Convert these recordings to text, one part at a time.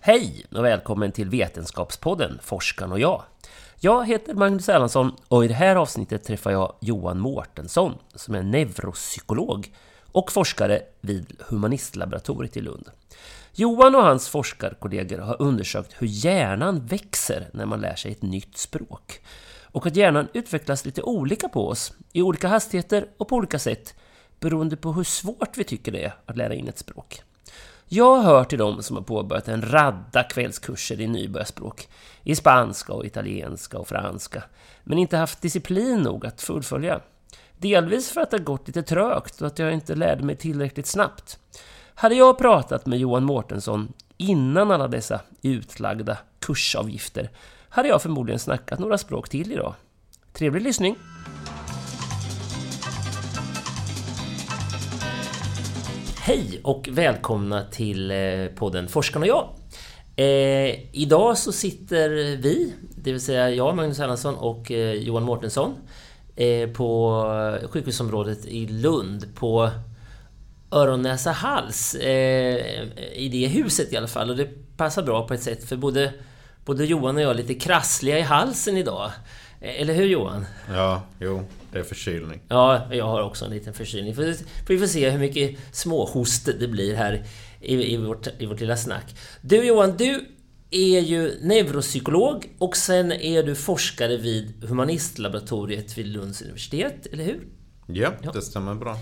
Hej och välkommen till Vetenskapspodden Forskaren och jag. Jag heter Magnus Erlandsson och i det här avsnittet träffar jag Johan Mårtensson som är neuropsykolog och forskare vid Humanistlaboratoriet i Lund. Johan och hans forskarkollegor har undersökt hur hjärnan växer när man lär sig ett nytt språk. Och att hjärnan utvecklas lite olika på oss, i olika hastigheter och på olika sätt, beroende på hur svårt vi tycker det är att lära in ett språk. Jag hör till dem som har påbörjat en radda kvällskurser i nybörjarspråk, i spanska och italienska och franska, men inte haft disciplin nog att fullfölja. Delvis för att det har gått lite trögt och att jag inte lärde mig tillräckligt snabbt. Hade jag pratat med Johan Mårtensson innan alla dessa utlagda kursavgifter hade jag förmodligen snackat några språk till idag. Trevlig lyssning! Hej och välkomna till eh, podden Forskarna och jag. Eh, idag så sitter vi, det vill säga jag, Magnus Erlandsson och eh, Johan Mårtensson eh, på sjukhusområdet i Lund på öron, näsa, hals. Eh, I det huset i alla fall. Och det passar bra på ett sätt för både, både Johan och jag är lite krassliga i halsen idag. Eh, Eller hur Johan? Ja, jo, det är förkylning. Ja, jag har också en liten förkylning. För vi får se hur mycket småhost det blir här i, i, vårt, i vårt lilla snack. Du Johan, du är ju neuropsykolog och sen är du forskare vid Humanistlaboratoriet vid Lunds universitet, eller hur? Ja, det stämmer bra.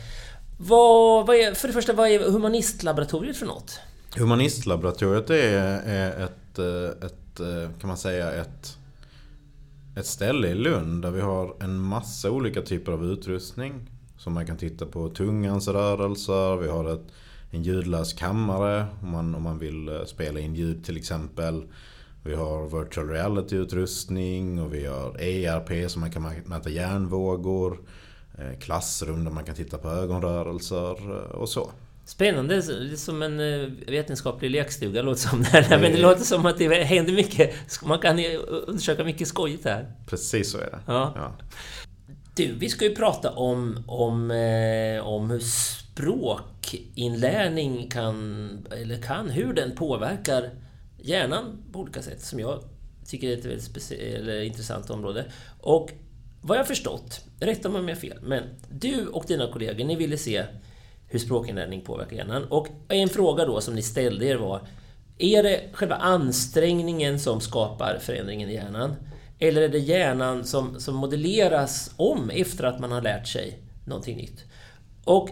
Vad, vad är, för det första, vad är Humanistlaboratoriet för något? Humanistlaboratoriet är, är ett, eh, ett, eh, kan man säga, ett, ett ställe i Lund där vi har en massa olika typer av utrustning. Som man kan titta på tungans rörelser, vi har ett, en ljudlös kammare om man, om man vill eh, spela in ljud till exempel. Vi har virtual reality-utrustning och vi har ERP som man kan mäta hjärnvågor. Eh, klassrum där man kan titta på ögonrörelser eh, och så. Spännande, det är som en eh, vetenskaplig lekstuga låter som det här. Men det låter som att det händer mycket. Man kan ju undersöka mycket skojigt här. Precis så är det. Ja. Ja. Du, vi ska ju prata om, om, eh, om hur språkinlärning kan, eller kan, hur den påverkar hjärnan på olika sätt, som jag tycker är ett väldigt specie- eller intressant område. Och vad jag förstått, rätta mig om jag har fel, men du och dina kollegor, ni ville se hur språkinlärning påverkar hjärnan. Och en fråga då som ni ställde er var, är det själva ansträngningen som skapar förändringen i hjärnan? Eller är det hjärnan som, som modelleras om efter att man har lärt sig någonting nytt? Och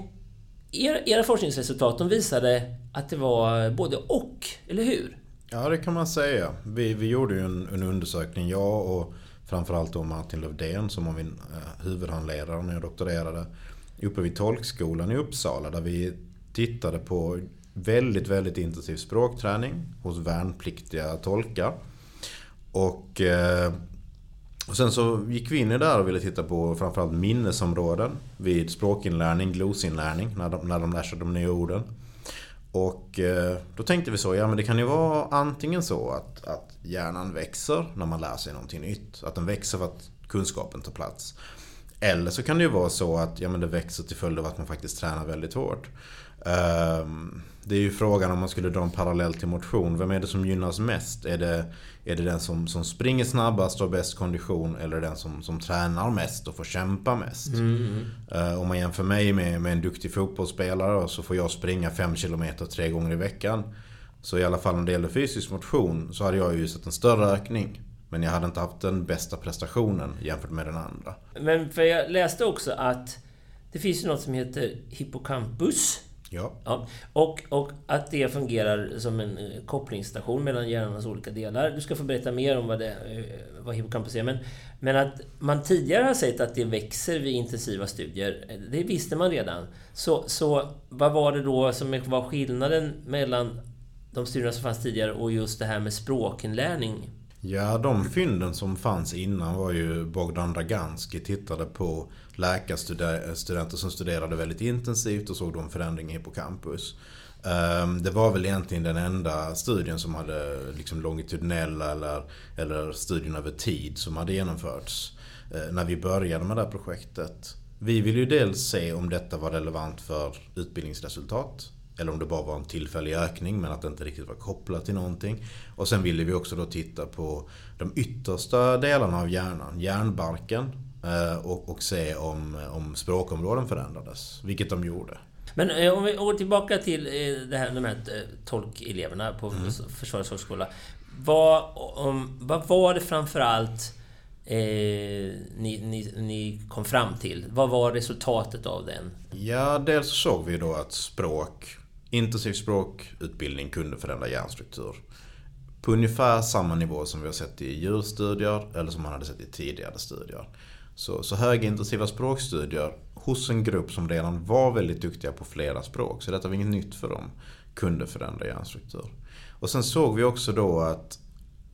era, era forskningsresultat de visade att det var både och, eller hur? Ja, det kan man säga. Vi, vi gjorde ju en, en undersökning, jag och framförallt då Martin Lövdén som var min eh, huvudhandledare när jag doktorerade. Uppe vid Tolkskolan i Uppsala där vi tittade på väldigt, väldigt intensiv språkträning hos värnpliktiga tolkar. Och, eh, och sen så gick vi in i där och ville titta på framförallt minnesområden vid språkinlärning, glosinlärning, när de, när de lär sig de nya orden. Och eh, då tänkte vi så, ja men det kan ju vara antingen så att, att hjärnan växer när man lär sig någonting nytt. Att den växer för att kunskapen tar plats. Eller så kan det ju vara så att ja, men det växer till följd av att man faktiskt tränar väldigt hårt. Um, det är ju frågan om man skulle dra en parallell till motion. Vem är det som gynnas mest? Är det, är det den som, som springer snabbast och har bäst kondition? Eller den som, som tränar mest och får kämpa mest? Mm. Uh, om man jämför mig med, med en duktig fotbollsspelare så får jag springa 5 km tre gånger i veckan. Så i alla fall när det gäller fysisk motion så hade jag ju sett en större ökning. Men jag hade inte haft den bästa prestationen jämfört med den andra. Men för jag läste också att det finns ju något som heter hippocampus. Ja. ja. Och, och att det fungerar som en eh, kopplingsstation mellan hjärnans olika delar. Du ska få berätta mer om vad, det, eh, vad hippocampus är. Men, men att man tidigare har sett att det växer vid intensiva studier, eh, det visste man redan. Så, så vad var det då som var skillnaden mellan de studierna som fanns tidigare och just det här med språkinlärning? Ja, de fynden som fanns innan var ju Bogdan Draganski tittade på läkarstudenter som studerade väldigt intensivt och såg då en förändring i hippocampus. Ehm, det var väl egentligen den enda studien som hade liksom longitudinella eller, eller studien över tid som hade genomförts eh, när vi började med det här projektet. Vi ville ju dels se om detta var relevant för utbildningsresultat eller om det bara var en tillfällig ökning men att det inte riktigt var kopplat till någonting. Och sen ville vi också då titta på de yttersta delarna av hjärnan, hjärnbarken. Eh, och, och se om, om språkområden förändrades, vilket de gjorde. Men eh, om vi går tillbaka till eh, det här, de här tolkeleverna på mm. Försvarets högskola. Vad, om, vad var det framförallt eh, ni, ni, ni kom fram till? Vad var resultatet av den? Ja, dels såg vi då att språk intensiv språkutbildning kunde förändra hjärnstruktur. På ungefär samma nivå som vi har sett i djurstudier eller som man hade sett i tidigare studier. Så, så högintensiva språkstudier hos en grupp som redan var väldigt duktiga på flera språk, så detta var inget nytt för dem, kunde förändra hjärnstruktur. Och sen såg vi också då att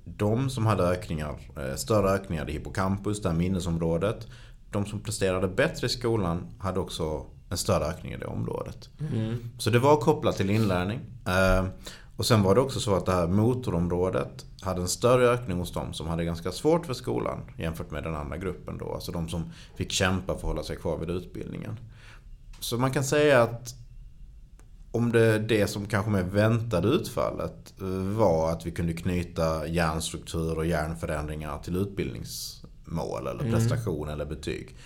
de som hade ökningar, eh, större ökningar i hippocampus, det här minnesområdet, de som presterade bättre i skolan hade också en större ökning i det området. Mm. Så det var kopplat till inlärning. Eh, och sen var det också så att det här motorområdet hade en större ökning hos dem som hade ganska svårt för skolan jämfört med den andra gruppen då. Alltså de som fick kämpa för att hålla sig kvar vid utbildningen. Så man kan säga att om det, det som kanske med väntade utfallet eh, var att vi kunde knyta hjärnstruktur och hjärnförändringar till utbildningsmål eller mm. prestation mm. eller betyg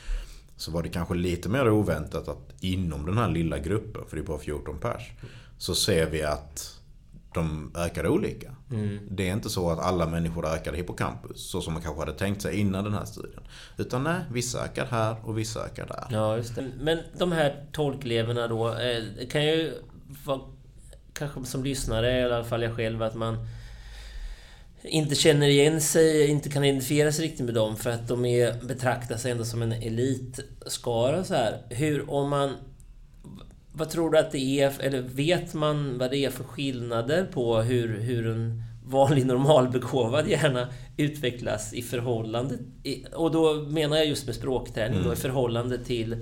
så var det kanske lite mer oväntat att inom den här lilla gruppen, för det är bara 14 pers, så ser vi att de ökar olika. Mm. Det är inte så att alla människor ökar hippocampus, så som man kanske hade tänkt sig innan den här studien. Utan nej, vissa ökar här och vissa ökar där. Ja, just det. Men de här tolkleverna då, eh, kan ju vara, kanske som lyssnare, i alla fall jag själv, att man inte känner igen sig, inte kan identifiera sig riktigt med dem för att de är, betraktar sig ändå som en elitskara så här. Hur, om man... Vad tror du att det är, eller vet man vad det är för skillnader på hur, hur en vanlig normalbegåvad hjärna utvecklas i förhållande... Och då menar jag just med språkträning mm. då, i mm. förhållande till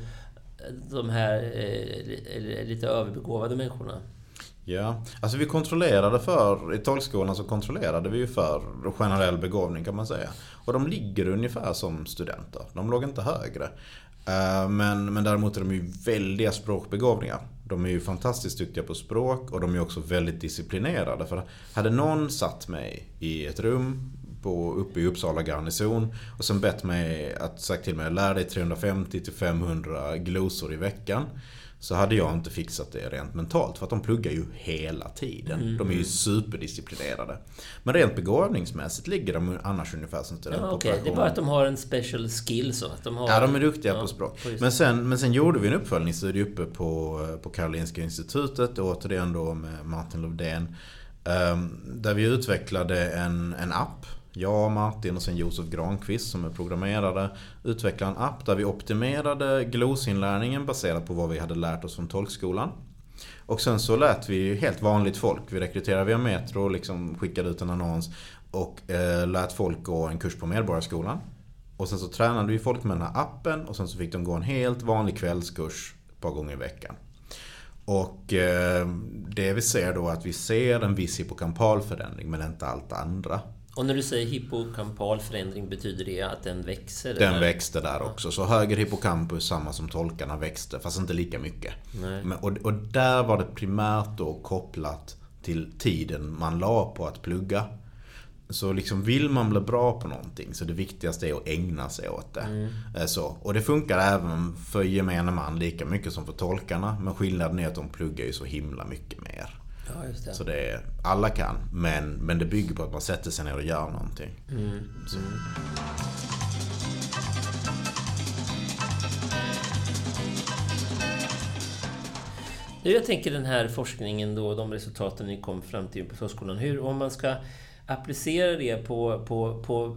de här eh, lite överbegåvade människorna. Ja, alltså vi kontrollerade för, i tolkskolan så kontrollerade vi ju för generell begåvning kan man säga. Och de ligger ungefär som studenter, de låg inte högre. Eh, men, men däremot är de ju väldiga språkbegåvningar. De är ju fantastiskt duktiga på språk och de är också väldigt disciplinerade. För hade någon satt mig i ett rum på, uppe i Uppsala garnison och sen bett mig att sagt till mig att lära dig 350 500 glosor i veckan så hade jag inte fixat det rent mentalt. För att de pluggar ju hela tiden. Mm. De är ju superdisciplinerade. Men rent begåvningsmässigt ligger de annars ungefär som studenter ja, okay. Det är bara att de har en special skill så. Att de har... Ja, de är duktiga ja, på språk. Men sen, men sen gjorde vi en uppföljningsstudie uppe på, på Karolinska Institutet. Återigen då med Martin Lovdén. Ehm, där vi utvecklade en, en app jag, Martin och sen Josef Granqvist som är programmerare utvecklade en app där vi optimerade glosinlärningen baserat på vad vi hade lärt oss från tolkskolan. Och sen så lät vi helt vanligt folk, vi rekryterade via Metro och liksom skickade ut en annons och eh, lät folk gå en kurs på Medborgarskolan. Och sen så tränade vi folk med den här appen och sen så fick de gå en helt vanlig kvällskurs ett par gånger i veckan. Och eh, det vi ser då är att vi ser en viss hippocampalförändring men inte allt andra. Och när du säger hippokampal förändring, betyder det att den växer? Den eller? växte där också. Så höger hippocampus, samma som tolkarna, växte. Fast inte lika mycket. Men, och, och där var det primärt då kopplat till tiden man la på att plugga. Så liksom vill man bli bra på någonting så det viktigaste är att ägna sig åt det. Eh, Så, och det funkar även för gemene man lika mycket som för tolkarna. Men skillnaden är att de pluggar ju så himla mycket mer. Ja, just det. Så det är, alla kan, men, men det bygger på att man sätter sig ner och gör någonting. Så. Nu, jag tänker den här forskningen då, de resultaten ni kom fram till på förskolan. Hur, om man ska applicera det på, på, på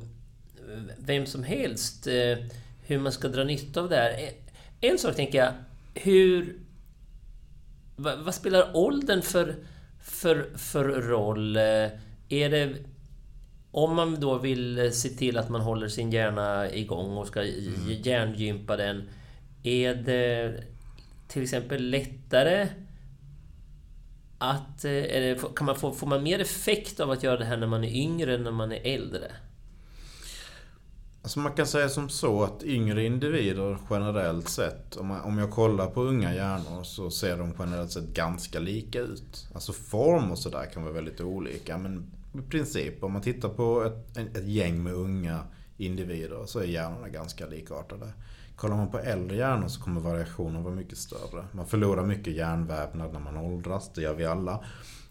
vem som helst, eh, hur man ska dra nytta av det här. En- En sak tänker jag, hur... Vad, vad spelar åldern för, för, för roll? Eh, Är det... Om man då vill se till att man håller sin hjärna igång och ska mm. hjärngympa den. Är det till exempel lättare att... eh, det, kan man få, får man mer effekt av att göra det här när man är yngre än när man är äldre? Alltså man kan säga som så att yngre individer generellt sett, om, man, om jag kollar på unga hjärnor så ser de generellt sett ganska lika ut. Alltså form och sådär kan vara väldigt olika men i princip om man tittar på ett, ett gäng med unga individer så är hjärnorna ganska likartade. Kollar man på äldre hjärnor så kommer variationen vara mycket större. Man förlorar mycket hjärnvävnad när man åldras, det gör vi alla.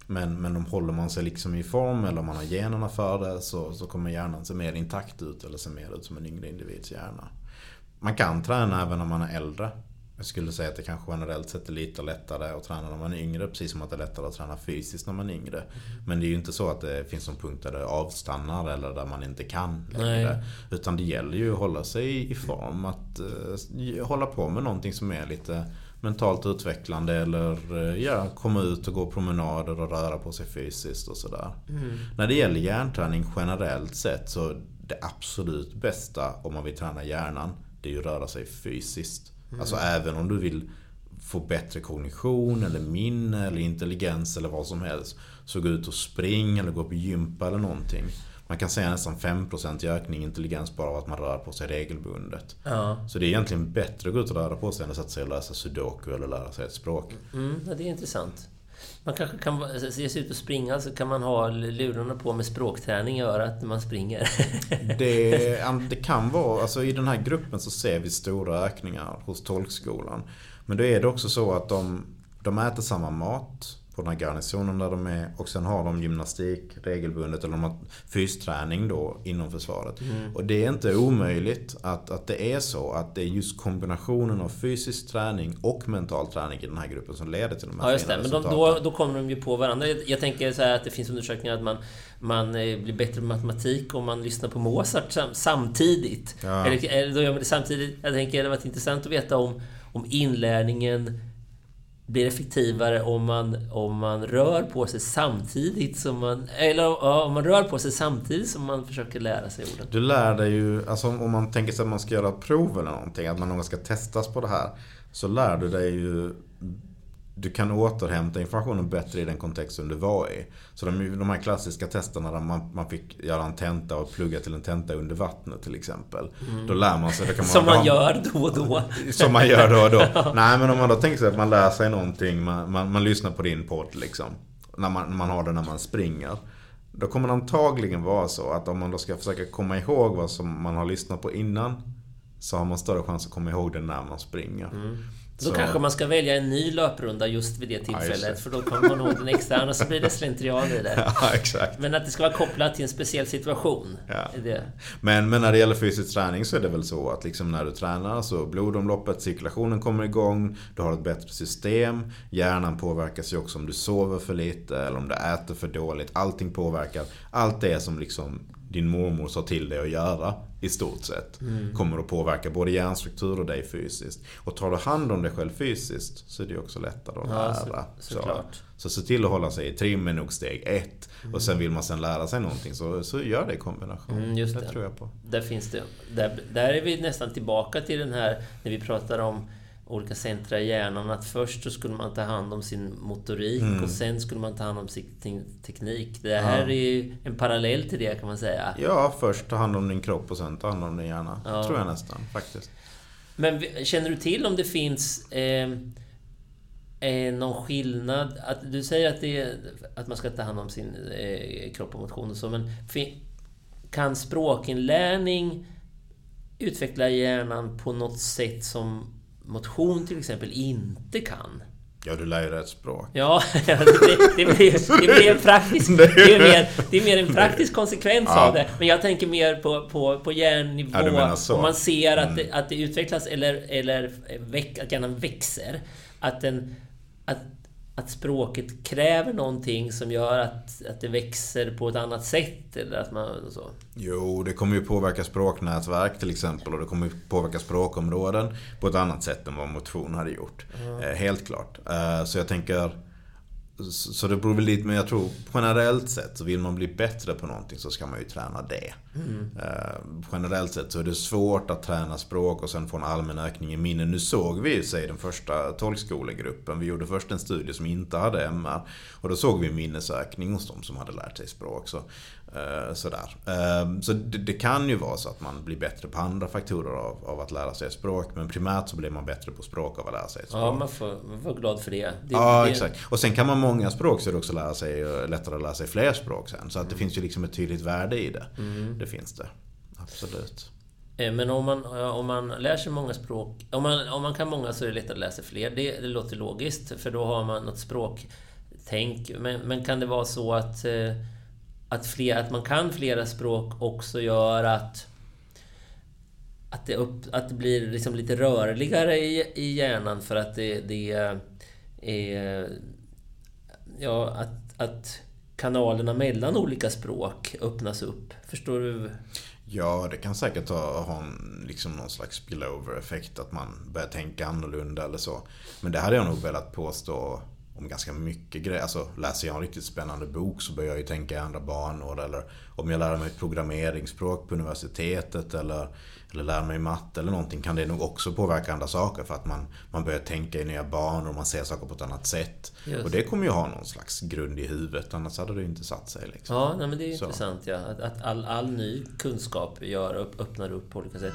Men, men om håller man sig liksom i form eller om man har generna för det så, så kommer hjärnan se mer intakt ut eller se mer ut som en yngre individs hjärna. Man kan träna även när man är äldre. Jag skulle säga att det kanske generellt sett är lite lättare att träna när man är yngre. Precis som att det är lättare att träna fysiskt när man är yngre. Men det är ju inte så att det finns någon punkt där det avstannar eller där man inte kan längre. Nej. Utan det gäller ju att hålla sig i form. Att eh, hålla på med någonting som är lite mentalt utvecklande eller eh, ja, komma ut och gå promenader och röra på sig fysiskt och sådär. När det gäller hjärnträning generellt sett så det absolut bästa om man vill träna hjärnan det är ju att röra sig fysiskt. Alltså även om du vill få bättre kognition eller minne eller intelligens eller vad som helst. Så gå ut och spring eller gå på gympa eller någonting. Man kan säga nästan 5% ökning i intelligens bara av att man rör på sig regelbundet. Ja. Så det är egentligen bättre att gå ut och röra på sig än att sätta sig och läsa sudoku eller lära sig ett språk. Mm, ja, det är intressant. Man kanske kan ge sig ut och springa så kan man ha lurarna på med språkträning i örat när man springer. Det, det kan vara, alltså i den här gruppen så ser vi stora ökningar hos tolkskolan. Men då är det också så att de, de äter samma mat på den här garnisonen där de är och sen har de gymnastik regelbundet eller de har fysträning då inom försvaret. Och det är inte omöjligt att, att det är så att det är just kombinationen av fysisk träning och mental träning i den här gruppen som leder till de här Ja, just det. Men de, då, då kommer de ju på varandra. Jag, jag tänker så att det finns undersökningar att man, man eh, blir bättre på matematik om man lyssnar på Mozart sam, samtidigt. Ja. Eller, eller då gör man det samtidigt. Jag tänker det hade varit intressant att veta om, om inlärningen blir effektivare om man, om man rör på sig samtidigt som man... Eller ja, om man rör på sig samtidigt som man försöker lära sig orden. Du lär dig ju, alltså om man tänker sig att man ska göra prov eller någonting, att man någon ska testas på det här. Så lär du dig ju, du kan återhämta informationen bättre i den kontexten du var i. Så de, de här klassiska testerna där man, man fick göra en tenta och plugga till en tenta under vattnet till exempel. Då lär man sig, då kan man Som man gör då och då. som man gör då och då. Nej men om man då tänker sig att man lär sig någonting, man, man, man lyssnar på din podd liksom. När man, man har det när man springer. Då kommer det antagligen vara så att om man då ska försöka komma ihåg vad som man har lyssnat på innan. Så har man större chans att komma ihåg det när man springer. Då kanske man ska välja en ny löprunda just vid det tillfället. det. för då kommer man ihåg den annars så blir det slentrian i det. Ja, exakt. Men att det ska vara kopplat till en speciell situation. Ja. Det. Men, men när det gäller fysisk träning så är det väl så att liksom när du tränar så blodomloppet, cirkulationen kommer igång, du har ett bättre system, hjärnan påverkas ju också om du sover för lite eller om du äter för dåligt. Allting påverkar. Allt det som liksom din mormor sa till dig att göra i stort sett kommer att påverka både hjärnstruktur och dig fysiskt. Och tar du hand om dig själv fysiskt så är det också lättare att Ja, lära. så- såklart. Så se till att hålla sig i trim är nog steg ett. Och sen vill man sen lära sig någonting så, så gör det i kombination. Mm, just det det. tror jag på. Där finns det. Där, där är vi nästan tillbaka till den här, när vi pratar om olika centra i hjärnan. Att först så skulle man ta hand om sin motorik Mm. och sen skulle man ta hand om sin te- teknik. Det här är ju en parallell till det kan man säga. Ja, först ta hand om din kropp och sen ta hand om din hjärna. Ja. Tror jag nästan, faktiskt. Men känner du till om det finns eh, eh, någon skillnad? Att, du säger att, det att man ska ta hand om sin eh, kropp och motion och så, men kan språkinlärning utveckla hjärnan på något sätt som motion till exempel inte kan? Ja, du lär ju ett språk. Ja, det, det, blir, det blir en praktisk... Det är mer, det är mer en praktisk konsekvens Ja. av det. Men jag tänker mer på, på, på hjärnnivå. Ja. Om man ser att, Mm. det, att det utvecklas eller, eller väck, att hjärnan växer. Att, den, att, att språket kräver någonting som gör att, att det växer på ett annat sätt. Eller att man... Så. Jo, det kommer ju påverka språknätverk till exempel och det kommer ju påverka språkområden på ett annat sätt än vad motion hade gjort. Eh, helt klart. Eh, så jag tänker... Så det beror väl lite, men jag tror generellt sett så vill man bli bättre på någonting så ska man ju träna det. Eh, generellt sett så är det svårt att träna språk och sen få en allmän ökning i minne. Nu såg vi, säg den första tolkskolegruppen, vi gjorde först en studie som inte hade MR. Och då såg vi minnesökning hos de som hade lärt sig språk. Så, sådär. Eh, så det, kan ju vara så att man blir bättre på andra faktorer av, av att lära sig ett språk. Men primärt så blir man bättre på språk av att lära sig ett språk. Ja, man får, man får vara glad för det. det Ja, det, exakt. Och sen kan man många språk så är det också lära sig, eh, lättare att lära sig fler språk sen. Så att det finns ju liksom ett tydligt värde i det. Det finns det. Absolut. Eh, Men om man, om man lär sig många språk... Om man, om man kan många så är det lättare att lära sig fler. Det, det låter logiskt, för då har man något språktänk. Men, men kan det vara så att, eh, att, fler, att man kan flera språk också gör att att det, upp, att det blir liksom lite rörligare i, i hjärnan för att det, det är... Ja, att, att kanalerna mellan olika språk öppnas upp. Förstår du? Ja, det kan säkert ha, ha en, liksom någon slags spillover-effekt. Att man börjar tänka annorlunda eller så. Men det hade jag nog velat påstå om ganska mycket grejer. Alltså läser jag en riktigt spännande bok så börjar jag ju tänka i andra banor. Eller om jag lär mig ett programmeringsspråk på universitetet eller, eller lär mig matte eller någonting kan det nog också påverka andra saker. För att man, man börjar tänka i nya banor och man ser saker på ett annat sätt. Just. Och det kommer ju ha någon slags grund i huvudet. Annars hade det ju inte satt sig. Liksom. Ja, nej, men det är Så. intressant. Ja. Att, att all, all ny kunskap gör, öppnar upp på olika sätt.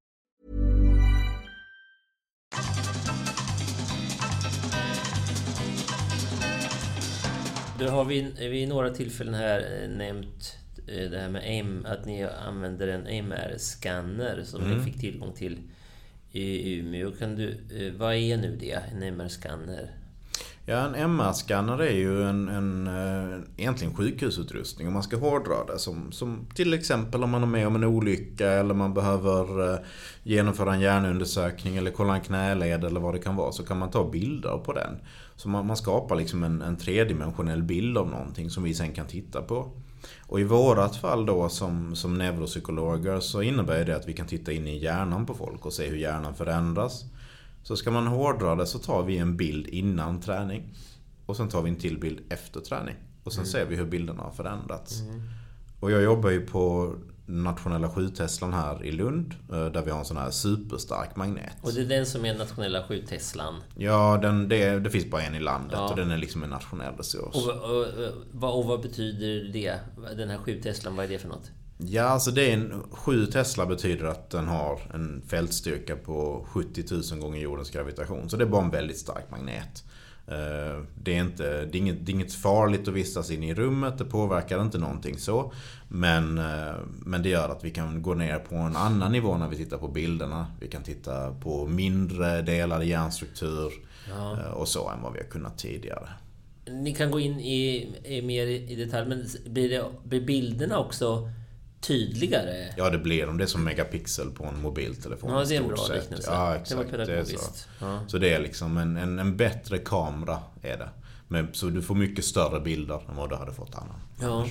Du har vid, vid några tillfällen här eh, nämnt eh, det här med AIM, att ni använder en AIMR-scanner som ni fick tillgång till i Umeå. Kan du, eh, vad är nu det, en AIMR-scanner? Ja, en MR-scanner är ju en, en egentligen sjukhusutrustning om man ska hårdra det. Som, som till exempel om man är med om en olycka eller man behöver eh, genomföra en hjärnundersökning eller kolla en knäled eller vad det kan vara. Så kan man ta bilder på den. Så man, man skapar liksom en, en tredimensionell bild av någonting som vi sen kan titta på. Och i vårat fall då som, som neuropsykologer så innebär det att vi kan titta in i hjärnan på folk och se hur hjärnan förändras. Så ska man hårdra det så tar vi en bild innan träning. Och sen tar vi en till bild efter träning. Och sen ser vi hur bilderna har förändrats. Och jag jobbar ju på nationella skjuteslan här i Lund. eh, Där vi har en sån här superstark magnet. Och det är den som är nationella 7 Teslan. Ja, den, det, det finns bara en i landet Ja. och den är liksom en nationell resurs. Och, och, och, vad- och vad betyder det? Den här 7 Teslan, vad är det för något? Ja, alltså det är en, 7 Tesla betyder att den har en fältstyrka på 70 000 gånger jordens gravitation. Så det är bara en väldigt stark magnet. Eh, Det är, inte, det, är inget, det är inget farligt att vistas inne i rummet, det påverkar inte någonting så. Men, eh, men det gör att vi kan gå ner på en annan nivå när vi tittar på bilderna. Vi kan titta på mindre delar i hjärnstruktur eh, och så än vad vi har kunnat tidigare. Ni kan gå in i, i mer i detalj, men blir, det, blir bilderna också tydligare? Ja, det blir de. Det är som megapixel på en mobiltelefon. Ja, det är en bra sett. liknelse. Ja, Det exakt. var Det är så. pedagogiskt. Ja. Så det är liksom en, en, en bättre kamera är det. Men, så du får mycket större bilder än vad du hade fått annars. Ja.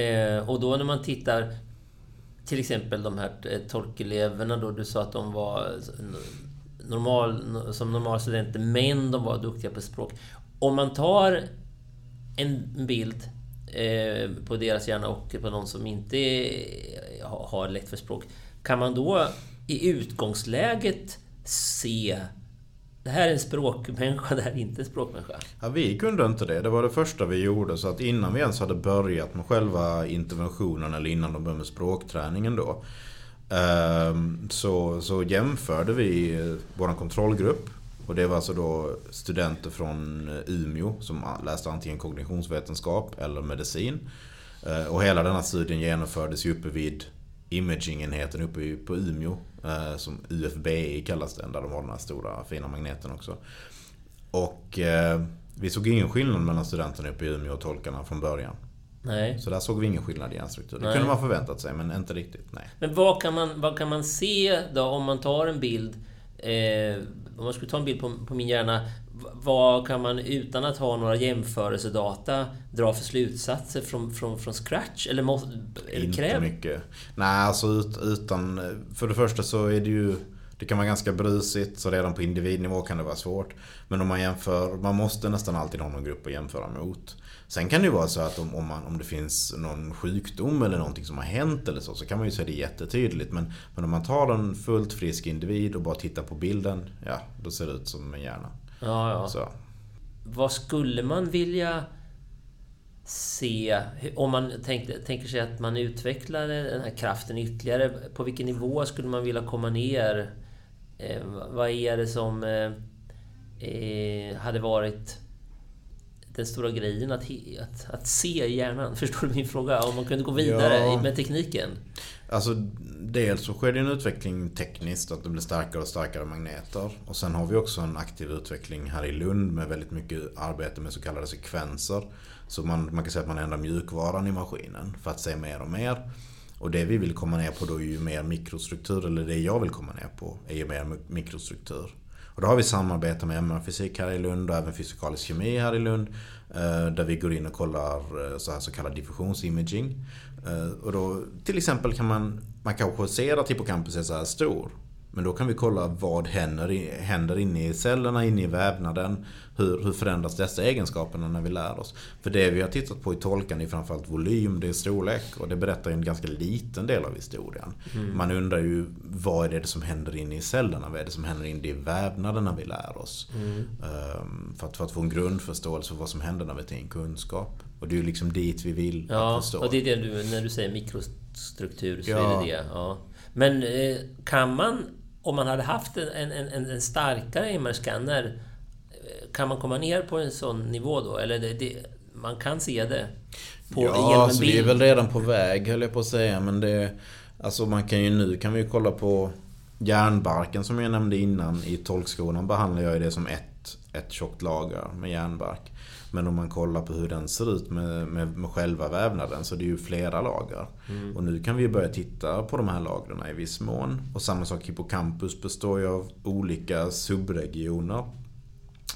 Eh, och då när man tittar till exempel de här eh, tolkeleverna då, du sa att de var normal, som normalstudenter, men de var duktiga på språk. Om man tar en bild eh, på deras hjärna och på någon som inte har lätt för språk, kan man då i utgångsläget se det här är en språkmänniska, det här är inte en språkmänniska. Ja, vi kunde inte det. Det var det första vi gjorde. Så att innan vi ens hade börjat med själva interventionen eller innan de började med språkträningen då. Ehm, så, så jämförde vi vår kontrollgrupp. Och det var alltså då studenter från Umeå som läste antingen kognitionsvetenskap eller medicin. Eh, Och hela denna studien genomfördes ju uppe vid imagingenheten uppe på Umeå. eh, Som UFBI kallas den, där de har den här stora fina magneten också. Och eh, vi såg ingen skillnad mellan studenterna uppe i Umeå och tolkarna från början. Nej. Så där såg vi ingen skillnad i hjärnstruktur. Det Nej. kunde man förväntat sig, men inte riktigt. Nej. Men vad kan man, vad kan man se då om man tar en bild? Eh, om man skulle ta en bild på, på min hjärna. Vad kan man utan att ha några jämförelsedata dra för slutsatser från, från, från scratch? Eller det Inte kräv? mycket. Nej, alltså ut, utan... För det första så är det ju... Det kan vara ganska brusigt, så redan på individnivå kan det vara svårt. Men om man jämför, man måste nästan alltid ha någon grupp att jämföra mot. Sen kan det ju vara så att om, om, man, om det finns någon sjukdom eller någonting som har hänt eller så, så kan man ju se det jättetydligt. Men, men om man tar en fullt frisk individ och bara tittar på bilden, ja, då ser det ut som en hjärna. Ja, ja. Så. Vad skulle man vilja se om man tänkte, tänker sig att man utvecklade den här kraften ytterligare? På vilken nivå skulle man vilja komma ner? Eh, vad är det som eh, eh, hade varit den stora grejen att, att, att se hjärnan? Förstår du min fråga? Om man kunde gå vidare Ja. med tekniken? Alltså, dels så sker det en utveckling tekniskt, att det blir starkare och starkare magneter. Och sen har vi också en aktiv utveckling här i Lund med väldigt mycket arbete med så kallade sekvenser. Så man, man kan säga att man ändrar mjukvaran i maskinen för att se mer och mer. Och det vi vill komma ner på då är ju mer mikrostruktur, eller det jag vill komma ner på är ju mer mikrostruktur. Och då har vi samarbete med MR-fysik här i Lund och även fysikalisk kemi här i Lund. Eh, där vi går in och kollar eh, så, här så kallad diffusionsimaging. Eh, och då, till exempel kan man, man kanske ser att hippocampus är så här stor. Men då kan vi kolla vad händer, händer inne i cellerna, inne i vävnaden. Hur, hur förändras dessa egenskaperna när vi lär oss? För det vi har tittat på i tolkan är framförallt volym, det är storlek. Och det berättar en ganska liten del av historien. Man undrar ju vad är det som händer inne i cellerna? Vad är det som händer inne i vävnaden när vi lär oss? Ehm, för, att, för att få en grundförståelse för vad som händer när vi tar in kunskap. Och det är ju liksom dit vi vill Ja, förstå. och det är det du, när du säger mikrostruktur så Ja. är det det. Ja. Men eh, kan man, om man hade haft en, en, en, en starkare MR-scanner, eh, kan man komma ner på en sån nivå då? Eller det, det, man kan se det? på, ja, alltså vi är väl redan på väg höll jag på att säga. Men det... Alltså man kan ju nu kan vi ju kolla på järnbarken som jag nämnde innan. I tolkskolan behandlar jag det som ett, ett tjockt lager med järnbark. Men om man kollar på hur den ser ut med, med, med själva vävnaden så det är ju flera lager. Mm. Och nu kan vi börja titta på de här lagren i viss mån. Och samma sak, hippocampus består ju av olika subregioner.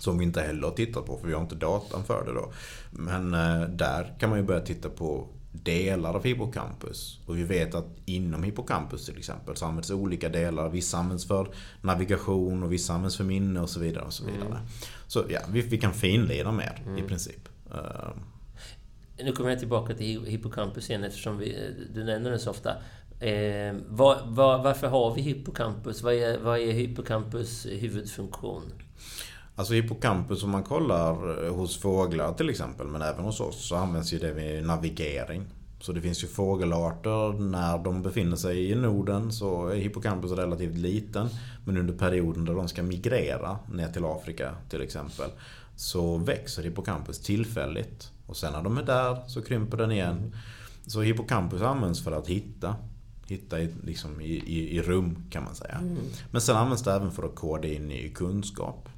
Som vi inte heller har tittat på för vi har inte datan för det då. Men eh, där kan man ju börja titta på delar av hippocampus. Och vi vet att inom hippocampus till exempel så används olika delar. Vissa används för navigation och vissa används för minne och så vidare. Och så vidare. Så ja, vi, vi kan finlira mer i princip. Eh, Nu kommer jag tillbaka till hippocampus igen eftersom vi, du nämner den så ofta. Eh, vad, vad, varför har vi hippocampus? Vad är, vad är hippocampus huvudfunktion? Alltså hippocampus om man kollar eh, hos fåglar till exempel, men även hos oss, så används ju det vid navigering. Så det finns ju fågelarter, när de befinner sig i Norden så är hippocampus relativt liten. Men under perioden där de ska migrera ner till Afrika till exempel, så växer hippocampus tillfälligt. Och sen när de är där så krymper den igen. Så hippocampus används för att hitta. Hitta i, liksom i, i, i rum kan man säga. Men sen används det även för att koda in ny kunskap.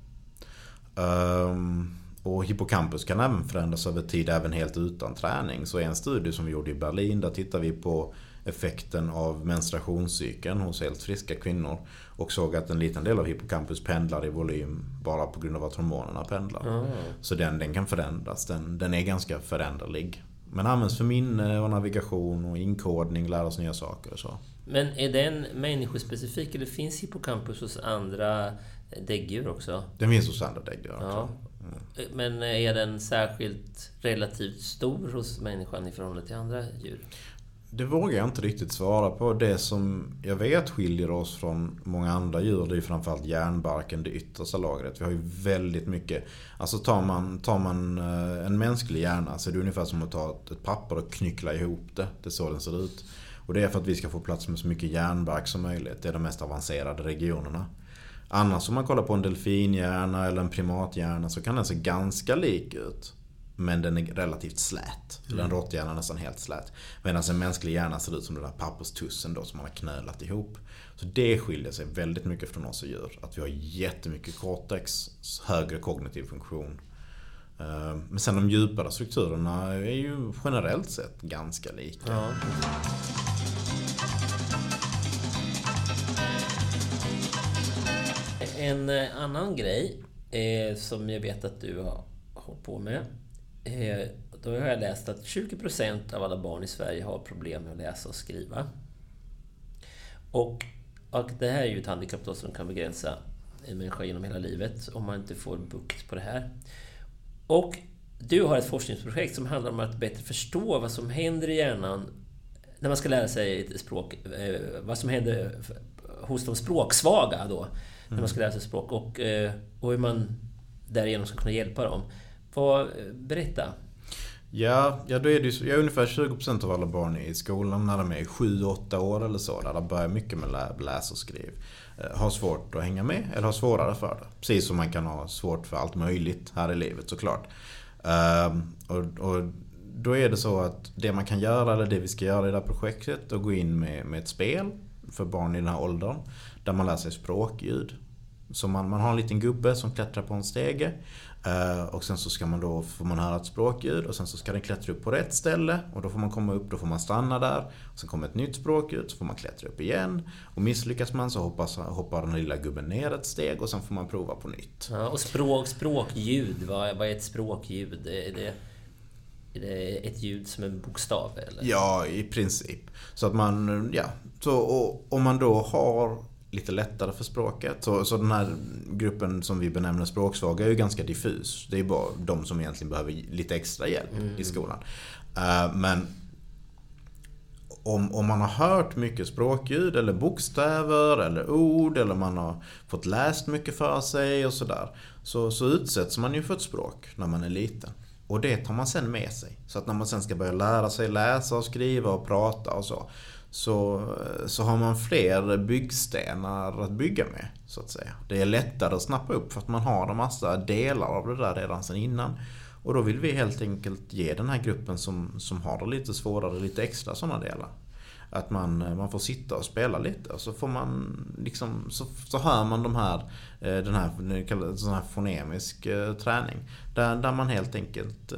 Ehm, och hippocampus kan även förändras över tid, även helt utan träning. Så en studie som vi gjorde i Berlin, där tittar vi på effekten av menstruationscykeln hos helt friska kvinnor. Och såg att en liten del av hippocampus pendlar i volym bara på grund av att hormonerna pendlar. Så den, den kan förändras, den, den är ganska föränderlig. Men används för minne och navigation och inkodning, lära oss nya saker och så. Men är den människospecifik eller finns hippocampus hos andra däggdjur också? Den finns hos andra däggdjur också. Ja. Men är den särskilt relativt stor hos människan i förhållande till andra djur? Det vågar jag inte riktigt svara på. Det som jag vet skiljer oss från många andra djur det är framförallt järnbarken, det yttersta lagret. Vi har ju väldigt mycket. Alltså tar man, tar man eh, en mänsklig hjärna så är det ungefär som att ta ett- ett papper och knyckla ihop det. Det är så den ser ut. Och det är för att vi ska få plats med så mycket järnbark som möjligt. Det är de mest avancerade regionerna. Annars om man kollar på en delfinhjärna eller en primathjärna så kan den se ganska lik ut. Men den är relativt slät. Eller en råtthjärna är nästan helt slät. Medan en mänsklig hjärna ser ut som den där papperstussen då som man har knölat ihop. Så det skiljer sig väldigt mycket från oss och djur. Att vi har jättemycket cortex, högre kognitiv funktion. Eh, Men sen de djupare strukturerna är ju generellt sett ganska lika. En eh, annan grej eh, som jag vet att du har hållit på med. Eh, då har jag läst att 20% av alla barn i Sverige har problem med att läsa och skriva. Och, och det här är ju ett handikapp då som kan begränsa en människa genom hela livet om man inte får bukt på det här. Och du har ett forskningsprojekt som handlar om att bättre förstå vad som händer i hjärnan när man ska lära sig ett språk. Eh, vad som händer hos de språksvaga då, när man ska lära sig språk. Och, eh, och hur man därigenom ska kunna hjälpa dem. Vad, eh, berätta. Ja, ja då är det ju ja, ungefär 20% av alla barn i skolan när de är 7-8 år eller så, där de börjar mycket med lä- läs och skriv, eh, har svårt att hänga med eller har svårare för det. Precis som man kan ha svårt för allt möjligt här i livet såklart. Ehm, och, och då är det så att det man kan göra, eller det vi ska göra i det här projektet, är att gå in med, med ett spel för barn i den här åldern, där man lär sig språkljud. Så man, man har en liten gubbe som klättrar på en stege. eh, Och sen så ska man då, får man höra ett språkljud och sen så ska den klättra upp på rätt ställe. Och då får man komma upp, då får man stanna där. Och sen kommer ett nytt språkljud, så får man klättra upp igen. Och misslyckas man så hoppas, hoppar den lilla gubben ner ett steg och sen får man prova på nytt. Ja, och språk, språkljud, vad, vad är ett språkljud? Är det, är det ett ljud som en bokstav? Eller? Ja, i princip. Så att man, ja. Så, och, om man då har lite lättare för språket. Så, så den här gruppen som vi benämner språksvaga är ju ganska diffus. Det är bara de som egentligen behöver lite extra hjälp i skolan. Eh, men om, om man har hört mycket språkljud eller bokstäver eller ord eller man har fått läst mycket för sig och sådär. Så, så utsätts man ju för ett språk när man är liten. Och det tar man sen med sig. Så att när man sen ska börja lära sig läsa och skriva och prata och så. Så, så har man fler byggstenar att bygga med, så att säga. Det är lättare att snappa upp för att man har en massa delar av det där redan sen innan. Och då vill vi helt enkelt ge den här gruppen som, som har det lite svårare lite extra sådana delar. Att man, eh, man får sitta och spela lite och så får man liksom, så, så hör man de här, eh, den här, sån här fonemisk eh, träning. Där, där man helt enkelt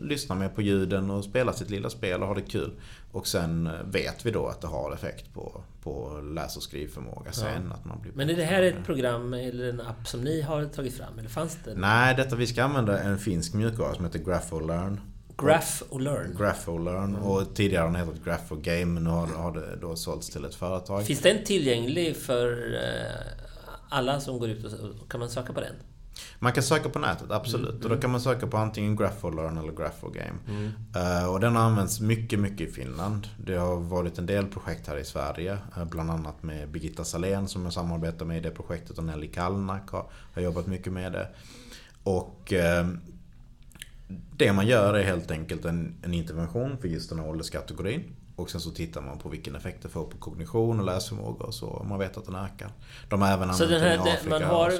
lyssnar mer på ljuden och spelar sitt lilla spel och har det kul. Och sen vet vi då att det har effekt på, på läs och skrivförmåga sen. Ja. Att man blir Men är det här ett program eller en app som ni har tagit fram? Eller fanns det? Nej, detta vi ska använda en finsk mjukvara som heter GraphoLearn. Graph och Learn. Graph och Learn. Mm. Och tidigare har den hetat Graph och Game. Nu har, har det då sålts till ett företag. Finns den tillgänglig för eh, alla som går ut och kan man söka på den? Man kan söka på nätet, absolut. Mm. Och då kan man söka på antingen Graph or Learn eller Graph or Game. Mm. Uh, och den används mycket, mycket i Finland. Det har varit en del projekt här i Sverige. Uh, bland annat med Birgitta Salén som jag samarbetar med i det projektet. Och Nelly Kallnack har, har jobbat mycket med det. Och uh, det man gör är helt enkelt en, en intervention för just den här ålderskategorin. Och sen så tittar man på vilken effekt det får på kognition och läsförmåga och så. Man vet att den ökar. De har även så den här, i Afrika. Man har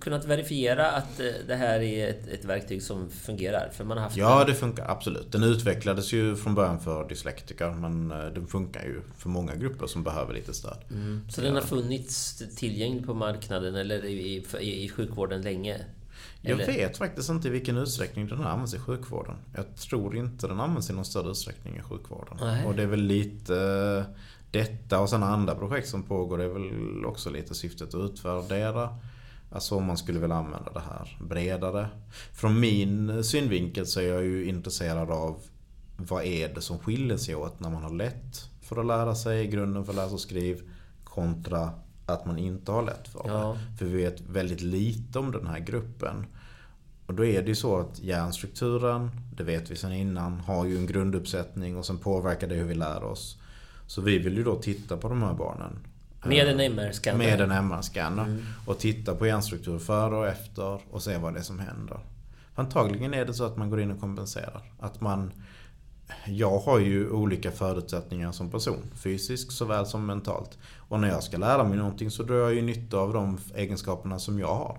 kunnat verifiera att eh, det här är ett, ett, verktyg som fungerar? För man har haft ja, det funkar absolut. Den utvecklades ju från början för dyslektiker. Men eh, den funkar ju för många grupper som behöver lite stöd. Mm. Så den har funnits tillgänglig på marknaden eller i, i, i sjukvården länge? Jag Eller? vet faktiskt inte i vilken utsträckning den används i sjukvården. Jag tror inte den används i någon större utsträckning i sjukvården. Nej. Och det är väl lite eh, detta och sen andra projekt som pågår. Det är väl också lite syftet att utvärdera. Alltså om man skulle vilja använda det här bredare. Från min synvinkel så är jag ju intresserad av vad är det som skiljer sig åt när man har lätt för att lära sig grunden för läs och skriv kontra att man inte har lätt för det. Ja. För vi vet väldigt lite om den här gruppen. Och då är det ju så att hjärnstrukturen, det vet vi sedan innan, har ju en grunduppsättning och sen påverkar det hur vi lär oss. Så vi vill ju då titta på de här barnen. Med en MR-scanner? Med en MR-scanner. Mm. Och titta på hjärnstruktur före och efter och se vad det är som händer. Antagligen är det så att man går in och kompenserar. Att man jag har ju olika förutsättningar som person. Fysiskt såväl som mentalt. Och när jag ska lära mig någonting så drar jag ju nytta av de egenskaperna som jag har.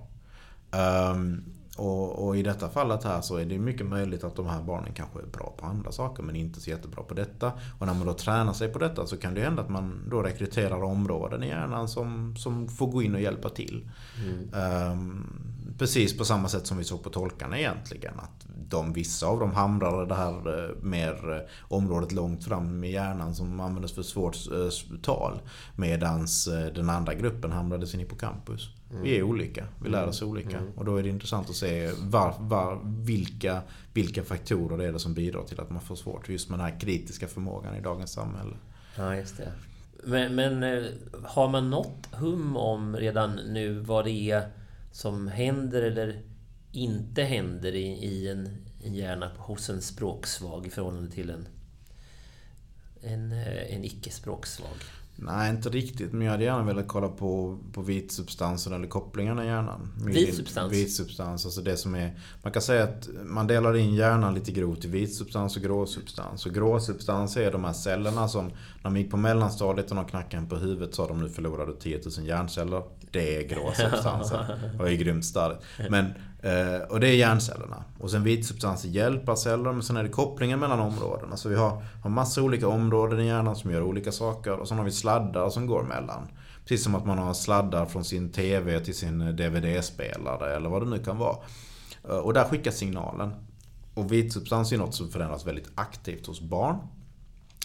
Um, och, och, i detta fallet här så är det mycket möjligt att de här barnen kanske är bra på andra saker men inte så jättebra på detta. Och när man då tränar sig på detta så kan det hända att man då rekryterar områden i hjärnan som, som får gå in och hjälpa till. Mm. Um, precis på samma sätt som vi såg på tolkarna egentligen. Att de, vissa av dem hamrade det här eh, mer eh, området långt fram i hjärnan som användes för svårt eh, tal. Medans den andra gruppen hamrade sin hippocampus. Mm. Vi är olika, vi lär oss olika. Mm. Och då är det intressant att se var, var, vilka, vilka faktorer det är det som bidrar till att man får svårt just med den här kritiska förmågan i dagens samhälle. Ja, just det. Men, men har man något hum om redan nu vad det är som händer eller inte händer i, i en, en hjärna hos en språksvag i förhållande till en, en, eh, en icke-språksvag? Nej, inte riktigt. Men jag hade gärna velat kolla på, på vitsubstansen eller kopplingarna i hjärnan. Vitsubstans? Vitsubstans, alltså det som är... Man kan säga att man delar in hjärnan lite grovt i vitsubstans och gråsubstans. Och gråsubstans är de här cellerna som... När de gick på mellanstadiet och de knackade på huvudet sa de nu förlorar du 10 000 hjärnceller. Det är gråsubstansen. och är grymt starkt. Men Eh, och det är hjärncellerna. Och sen vitsubstanser hjälper celler, men sen är det kopplingen mellan områdena. Så vi har, har massa olika områden i hjärnan som gör olika saker. Och sen har vi sladdar som går mellan. Precis som att man har sladdar från sin TV till sin DVD-spelare eller vad det nu kan vara. Eh, och där skickas signalen. Och vitsubstans är något som förändras väldigt aktivt hos barn.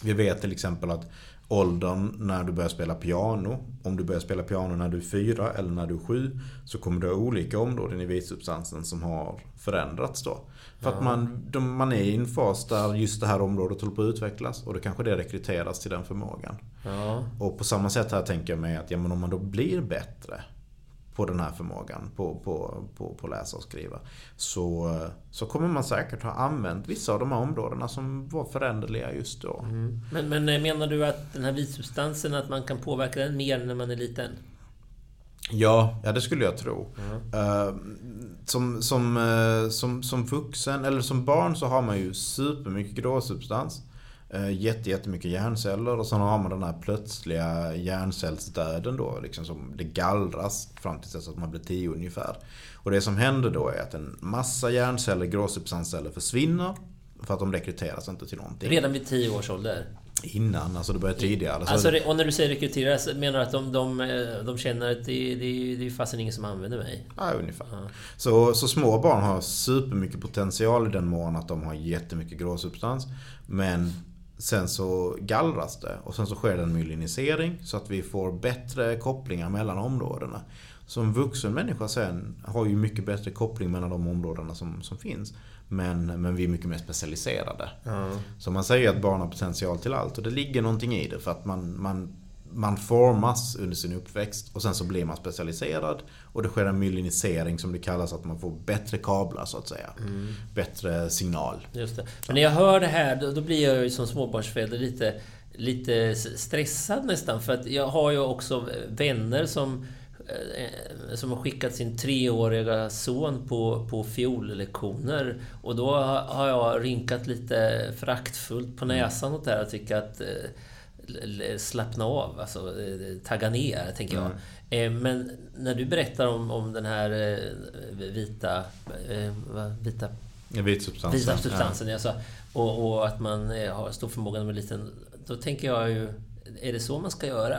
Vi vet till exempel att åldern när du börjar spela piano. Om du börjar spela piano när du är fyra eller när du är sju. Så kommer du ha olika områden i vitsubstansen som har förändrats då. För att man, de, man är i en fas där just det här området håller på att utvecklas. Och då kanske det rekryteras till den förmågan. Ja. Och på samma sätt här tänker jag mig att ja, men om man då blir bättre på den här förmågan på, på, på, på läsa och skriva. Så, så kommer man säkert ha använt vissa av de här områdena som var föränderliga just då. Mm. Men, men eh, menar du att den här vitsubstansen, att man kan påverka den mer när man är liten? Ja, ja det skulle jag tro. Mm. Som, som, uh, som, som vuxen, eller som barn så har man ju supermycket gråsubstans. Eh, jätte, jättemycket hjärnceller och sen har man den här plötsliga hjärncellsdöden då. Liksom som det gallras fram till dess att man blir 10 ungefär. Och det som händer då är att en massa hjärnceller, gråsubstansceller försvinner. För att de rekryteras inte till någonting. Redan vid 10 års ålder? Innan, alltså det börjar tidigare. Alltså, alltså, och när du säger rekryteras, menar du att de, de, de känner att det, det, det är fasen ingen som använder mig? Ja, ungefär. Ja. Så, så små barn har supermycket potential i den mån att de har jättemycket gråsubstans. Men sen så gallras det och sen så sker det en myelinisering så att vi får bättre kopplingar mellan områdena. En vuxen människa sen har ju mycket bättre koppling mellan de områdena som, som finns. Men, men vi är mycket mer specialiserade. Mm. Så man säger att barn har potential till allt och det ligger någonting i det för att man, man, man formas under sin uppväxt och sen så blir man specialiserad. Och det sker en myelinisering som det kallas, att man får bättre kablar så att säga. Mm. Bättre signal. Just det. Men när jag hör det här då, då blir jag ju som småbarnsförälder lite, lite stressad nästan. För att jag har ju också vänner som Eh, som har skickat sin treåriga son på, på fiollektioner. Och då har jag rinkat lite föraktfullt på mm. näsan åt det här och tycker att eh, slappna av, alltså eh, tagga ner, tänker jag. Mm. Men när du berättar om, om den här vita... Vita Vitsubstansen. Vita substansen, ja. alltså, och, och att man har stor förmåga när man är liten. Då tänker jag ju, är det så man ska göra?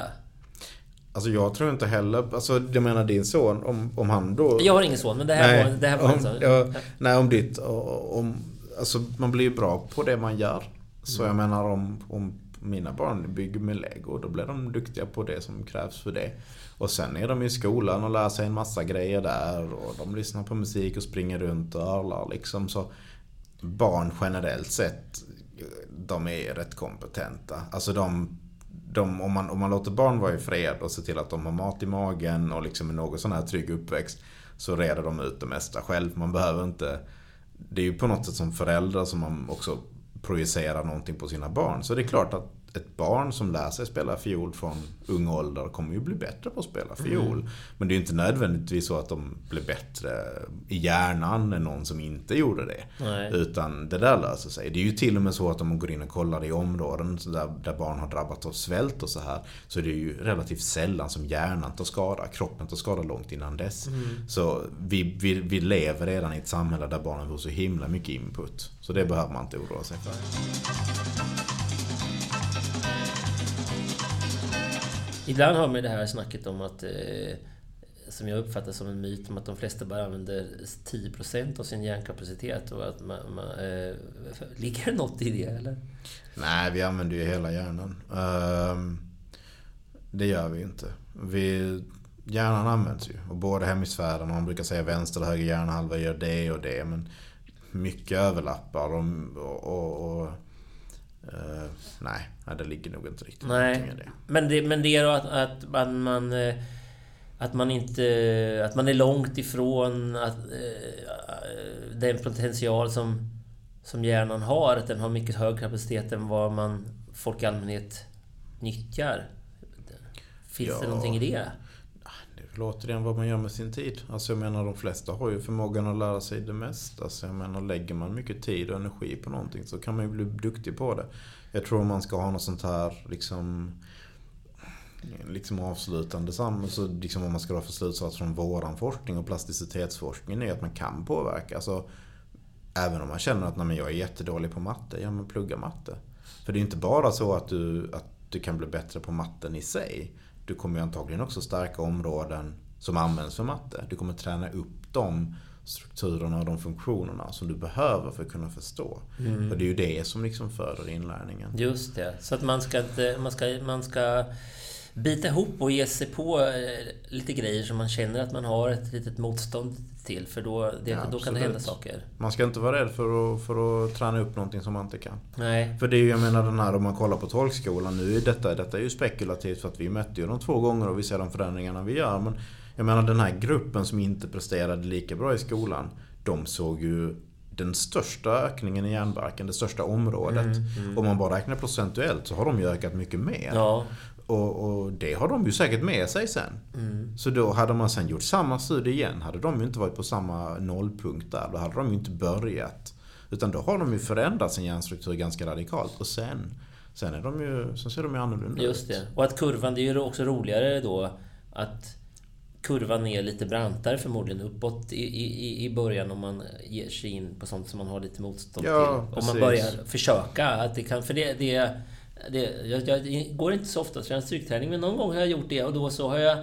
Alltså jag tror inte heller, alltså jag menar din son, om, om han då... Jag har ingen son, men det här nej, var, det här var om, så. Ja, nej, om ditt, om, alltså man blir ju bra på det man gör. Så mm. jag menar om, om mina barn bygger med lego, då blir de duktiga på det som krävs för det. Och sen är de i skolan och lär sig en massa grejer där och de lyssnar på musik och springer runt och örlar liksom. Så barn generellt sett, de är rätt kompetenta. Alltså de de, om, man, om man låter barn vara i fred och ser till att de har mat i magen och liksom en något sån här trygg uppväxt så reder de ut det mesta själv. Man behöver inte... Det är ju på något sätt som föräldrar som man också projicera någonting på sina barn. Så det är klart att ett barn som lär sig spela fiol från ung ålder kommer ju bli bättre på att spela fiol. Mm. Men det är ju inte nödvändigtvis så att de blir bättre i hjärnan än någon som inte gjorde det. Nej. Utan det där löser sig. Det är ju till och med så att om man går in och kollar i områden där, där barn har drabbats av svält och så här. Så det är ju relativt sällan som hjärnan tar skada. Kroppen tar skada långt innan dess. Mm. Så vi, vi, vi lever redan i ett samhälle där barnen får så himla mycket input. Så det behöver man inte oroa sig för. Ibland har man det här snacket om att eh, som jag uppfattar som en myt om att de flesta bara använder 10% av sin hjärnkapacitet och att man, man eh, Ligger det något i det eller? Nej, vi använder ju hela hjärnan. Ehm, det gör vi inte. Vi, hjärnan används ju. Och båda hemisfärerna, man brukar säga vänster och höger hjärnhalva gör det och det. Men mycket överlappar och, och, och Uh, nej, det ligger nog inte riktigt nej. i det. Men det, men det är då att, att man, man... Eh, att man inte... Att man är långt ifrån att, uh, den potential som, som hjärnan har. Att den har mycket högre kapacitet än vad man, folk i allmänhet nyttjar. Finns ja. det någonting i det? Väl återigen vad man gör med sin tid. Alltså jag menar de flesta har ju förmågan att lära sig det mesta. Alltså jag menar lägger man mycket tid och energi på någonting så kan man ju bli duktig på det. Jag tror man ska ha något sånt här liksom liksom avslutande så alltså, liksom vad man ska dra för slutsats från våran forskning och plasticitetsforskningen är att man kan påverka. Alltså, även om man känner att nej, jag är jättedålig på matte, ja men plugga matte. För det är inte bara så att du, att du kan bli bättre på matten i sig du kommer ju antagligen också stärka områden som används för matte. Du kommer träna upp de strukturerna och de funktionerna som du behöver för att kunna förstå. Mm. Och det är ju det som liksom föder inlärningen. Just det. Så att man ska. Man ska, man ska bita ihop och ge sig på eh, lite grejer som man känner att man har ett litet motstånd till. För då, det, ja, då kan det hända saker. Man ska inte vara rädd för att, för att träna upp någonting som man inte kan. Nej. För det är ju, jag menar den här om man kollar på tolkskolan nu. Detta, detta är ju spekulativt för att vi mötte ju dem två gånger och vi ser de förändringarna vi gör. Men jag menar den här gruppen som inte presterade lika bra i skolan. De såg ju den största ökningen i hjärnbarken, det största området. Mm, mm. Om man bara räknar procentuellt så har de ju ökat mycket mer. Ja. Och, och, det har de ju säkert med sig sen. Mm. Så då hade man sen gjort samma studie igen, hade de ju inte varit på samma nollpunkt där. Då hade de ju inte börjat Utan då har de ju förändrat sin hjärnstruktur ganska radikalt. Och sen, sen, är de ju, sen ser de ju annorlunda Just det. Och att kurvan, det är ju också roligare då att kurvan är lite brantare förmodligen uppåt i, i, i början om man ger sig in på sånt som man har lite motstånd Ja, till. precis. Om man börjar försöka. Att det kan, för det, det, det, jag, jag går inte så ofta att träna styrketräning men någon gång har jag gjort det och då så har jag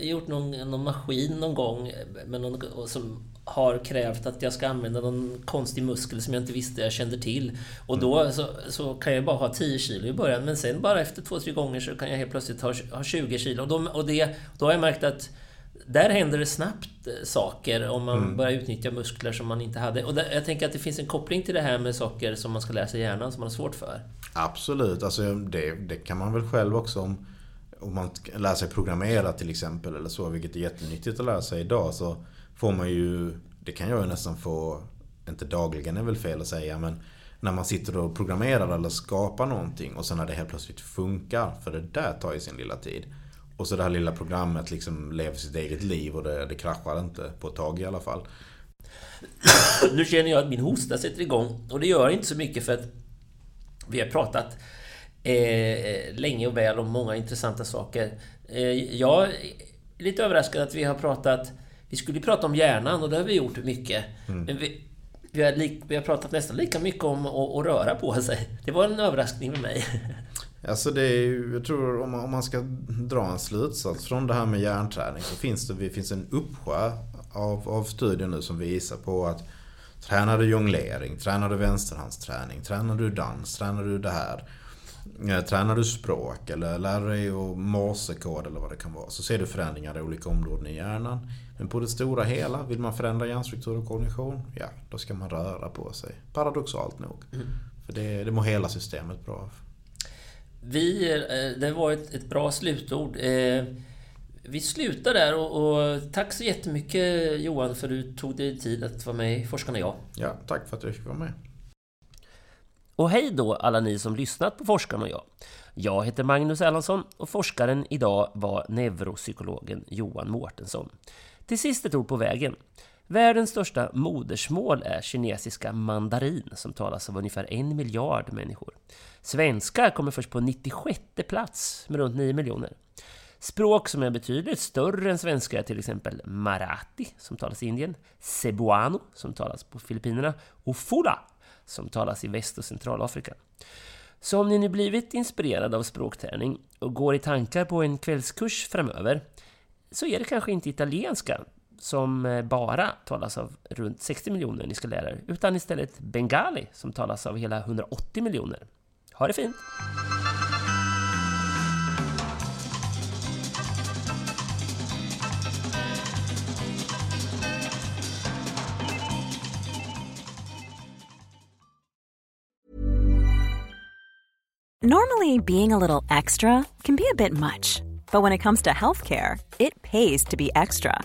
gjort någon, någon maskin någon gång med någon, och som har krävt att jag ska använda någon konstig muskel som jag inte visste jag kände till. Och då så, så kan jag bara ha 10 kilo i början men sen bara efter två, tre gånger så kan jag helt plötsligt ha, ha 20 kilo. Och, då, och det, då har jag märkt att där händer det snabbt eh, saker om man börjar utnyttja muskler som man inte hade. Och där, jag tänker att det finns en koppling till det här med saker som man ska sig i hjärnan som man har svårt för. Absolut, alltså det, det kan man väl själv också om, om man lär sig programmera till exempel eller så, vilket är jättenyttigt att lära sig idag, så får man ju, det kan jag ju nästan få, inte dagligen är väl fel att säga, men när man sitter och programmerar eller skapar någonting och sen när det helt plötsligt funkar, för det där tar ju sin lilla tid. Och så det här lilla programmet liksom lever sitt eget liv och det, det kraschar inte på ett tag i alla fall. Nu känner jag att min hosta sätter igång och det gör inte så mycket för att vi har pratat eh, länge och väl om många intressanta saker. Eh, jag är lite överraskad att vi har pratat... Vi skulle prata om hjärnan och det har vi gjort mycket. Men vi, vi, har lik, vi har pratat nästan lika mycket om att röra på sig. Det var en överraskning för mig. Alltså det är ju, jag tror om man, om man ska dra en slutsats från det här med hjärnträning så finns det, det finns en uppsjö av, av studier nu som visar på att tränar du jonglering, tränar du vänsterhandsträning, tränar du dans, tränar du det här, eh, tränar du språk eller lär dig att morsekod eller vad det kan vara så ser du förändringar i olika områden i hjärnan. Men på det stora hela, vill man förändra hjärnstruktur och kognition, ja då ska man röra på sig. Paradoxalt nog. För det, det mår hela systemet bra av. Vi, eh, det var ett, ett bra slutord. Eh, Vi slutar där och, och tack så jättemycket Johan för att du tog dig tid att vara med i Forskarna och jag. Ja, tack för att jag fick vara med. Och hej då alla ni som lyssnat på Forskarna och jag. Jag heter Magnus Erlandsson och forskaren idag var neuropsykologen Johan Mårtensson. Till sist ett ord på vägen. Världens största modersmål är kinesiska mandarin som talas av ungefär en miljard människor. Svenska kommer först på 96 plats med runt 9 miljoner. Språk som är betydligt större än svenska är till exempel marathi som talas i Indien, cebuano som talas på Filippinerna och fula som talas i Väst och Centralafrika. Så om ni nu blivit inspirerade av språkträning och går i tankar på en kvällskurs framöver så är det kanske inte italienska som eh, bara talas av runt 60 miljoner ni ska lära er, utan istället bengali som talas av hela 180 miljoner. Ha det fint! Normally, being a little extra can be a bit much, but when it comes to healthcare, it pays to be extra.